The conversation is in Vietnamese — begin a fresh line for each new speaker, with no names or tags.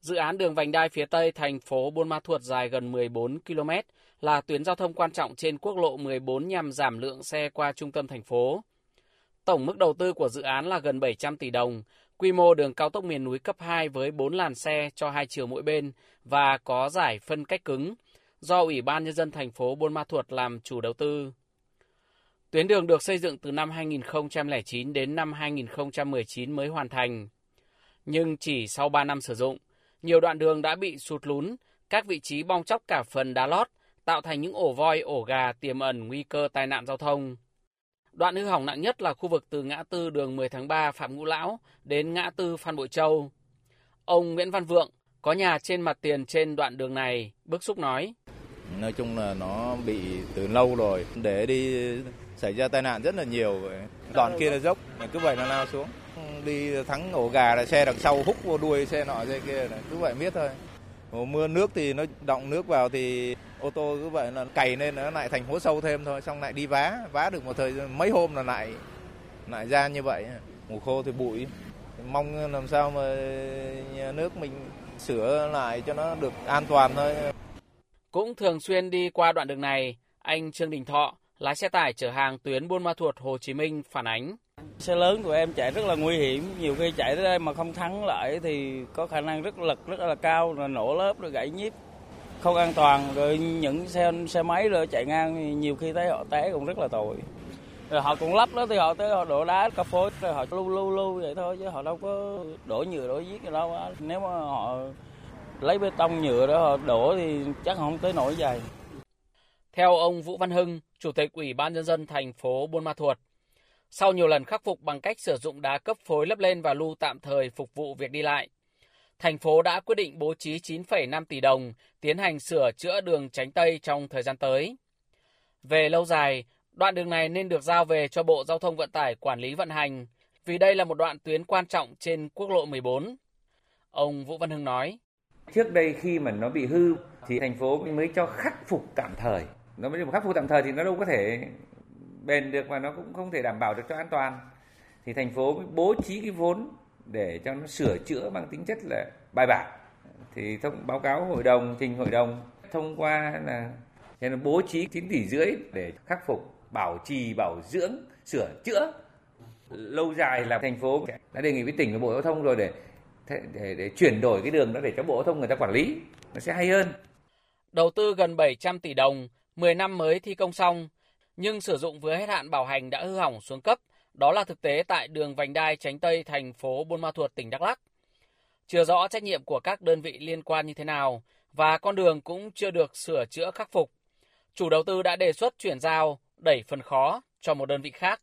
Dự án đường vành đai phía Tây thành phố Buôn Ma Thuột dài gần 14 km là tuyến giao thông quan trọng trên quốc lộ 14 nhằm giảm lượng xe qua trung tâm thành phố. Tổng mức đầu tư của dự án là gần 700 tỷ đồng, quy mô đường cao tốc miền núi cấp 2 với 4 làn xe cho hai chiều mỗi bên và có giải phân cách cứng, do Ủy ban Nhân dân thành phố Buôn Ma Thuột làm chủ đầu tư. Tuyến đường được xây dựng từ năm 2009 đến năm 2019 mới hoàn thành. Nhưng chỉ sau 3 năm sử dụng, nhiều đoạn đường đã bị sụt lún, các vị trí bong chóc cả phần đá lót, tạo thành những ổ voi, ổ gà tiềm ẩn nguy cơ tai nạn giao thông. Đoạn hư hỏng nặng nhất là khu vực từ ngã tư đường 10 tháng 3 Phạm Ngũ Lão đến ngã tư Phan Bội Châu. Ông Nguyễn Văn Vượng có nhà trên mặt tiền trên đoạn đường này, bức xúc nói.
Nói chung là nó bị từ lâu rồi, để đi xảy ra tai nạn rất là nhiều. Đoạn kia là dốc, cứ vậy nó lao xuống. Đi thắng ổ gà là xe đằng sau hút vô đuôi xe nọ xe kia, này cứ vậy biết thôi. Mùa mưa nước thì nó động nước vào thì ô tô cứ vậy là cày lên nó lại thành hố sâu thêm thôi xong lại đi vá vá được một thời mấy hôm là lại lại ra như vậy. Mùa khô thì bụi. Mong làm sao mà nhà nước mình sửa lại cho nó được an toàn thôi.
Cũng thường xuyên đi qua đoạn đường này anh Trương Đình Thọ lái xe tải chở hàng tuyến Buôn Ma Thuột Hồ Chí Minh phản ánh.
Xe lớn của em chạy rất là nguy hiểm. Nhiều khi chạy tới đây mà không thắng lại thì có khả năng rất lực rất là cao là nổ lớp rồi gãy nhíp. Không an toàn rồi những xe xe máy rồi chạy ngang thì nhiều khi thấy họ té cũng rất là tội. Rồi họ cũng lắp đó thì họ tới họ đổ đá cà phối rồi họ lưu lưu lưu vậy thôi chứ họ đâu có đổ nhựa đổ giết gì đâu nếu mà họ lấy bê tông nhựa đó họ đổ thì chắc không tới nổi dày
theo ông Vũ Văn Hưng chủ tịch ủy ban nhân dân thành phố Buôn Ma Thuột sau nhiều lần khắc phục bằng cách sử dụng đá cấp phối lấp lên và lưu tạm thời phục vụ việc đi lại thành phố đã quyết định bố trí 9,5 tỷ đồng tiến hành sửa chữa đường tránh Tây trong thời gian tới. Về lâu dài, đoạn đường này nên được giao về cho Bộ Giao thông Vận tải quản lý vận hành, vì đây là một đoạn tuyến quan trọng trên quốc lộ 14. Ông Vũ Văn Hưng nói.
Trước đây khi mà nó bị hư thì thành phố mới cho khắc phục tạm thời. Nó mới khắc phục tạm thời thì nó đâu có thể bền được và nó cũng không thể đảm bảo được cho an toàn. Thì thành phố mới bố trí cái vốn để cho nó sửa chữa bằng tính chất là bài bản. Thì thông báo cáo hội đồng, trình hội đồng, thông qua là nên bố trí 9 tỷ rưỡi để khắc phục, bảo trì, bảo dưỡng, sửa chữa. Lâu dài là thành phố đã đề nghị với tỉnh và bộ giao thông rồi để để để chuyển đổi cái đường đó để cho bộ giao thông người ta quản lý. Nó sẽ hay hơn.
Đầu tư gần 700 tỷ đồng 10 năm mới thi công xong nhưng sử dụng vừa hết hạn bảo hành đã hư hỏng xuống cấp đó là thực tế tại đường vành đai tránh Tây thành phố Buôn Ma Thuột, tỉnh Đắk Lắk. Chưa rõ trách nhiệm của các đơn vị liên quan như thế nào và con đường cũng chưa được sửa chữa khắc phục. Chủ đầu tư đã đề xuất chuyển giao, đẩy phần khó cho một đơn vị khác.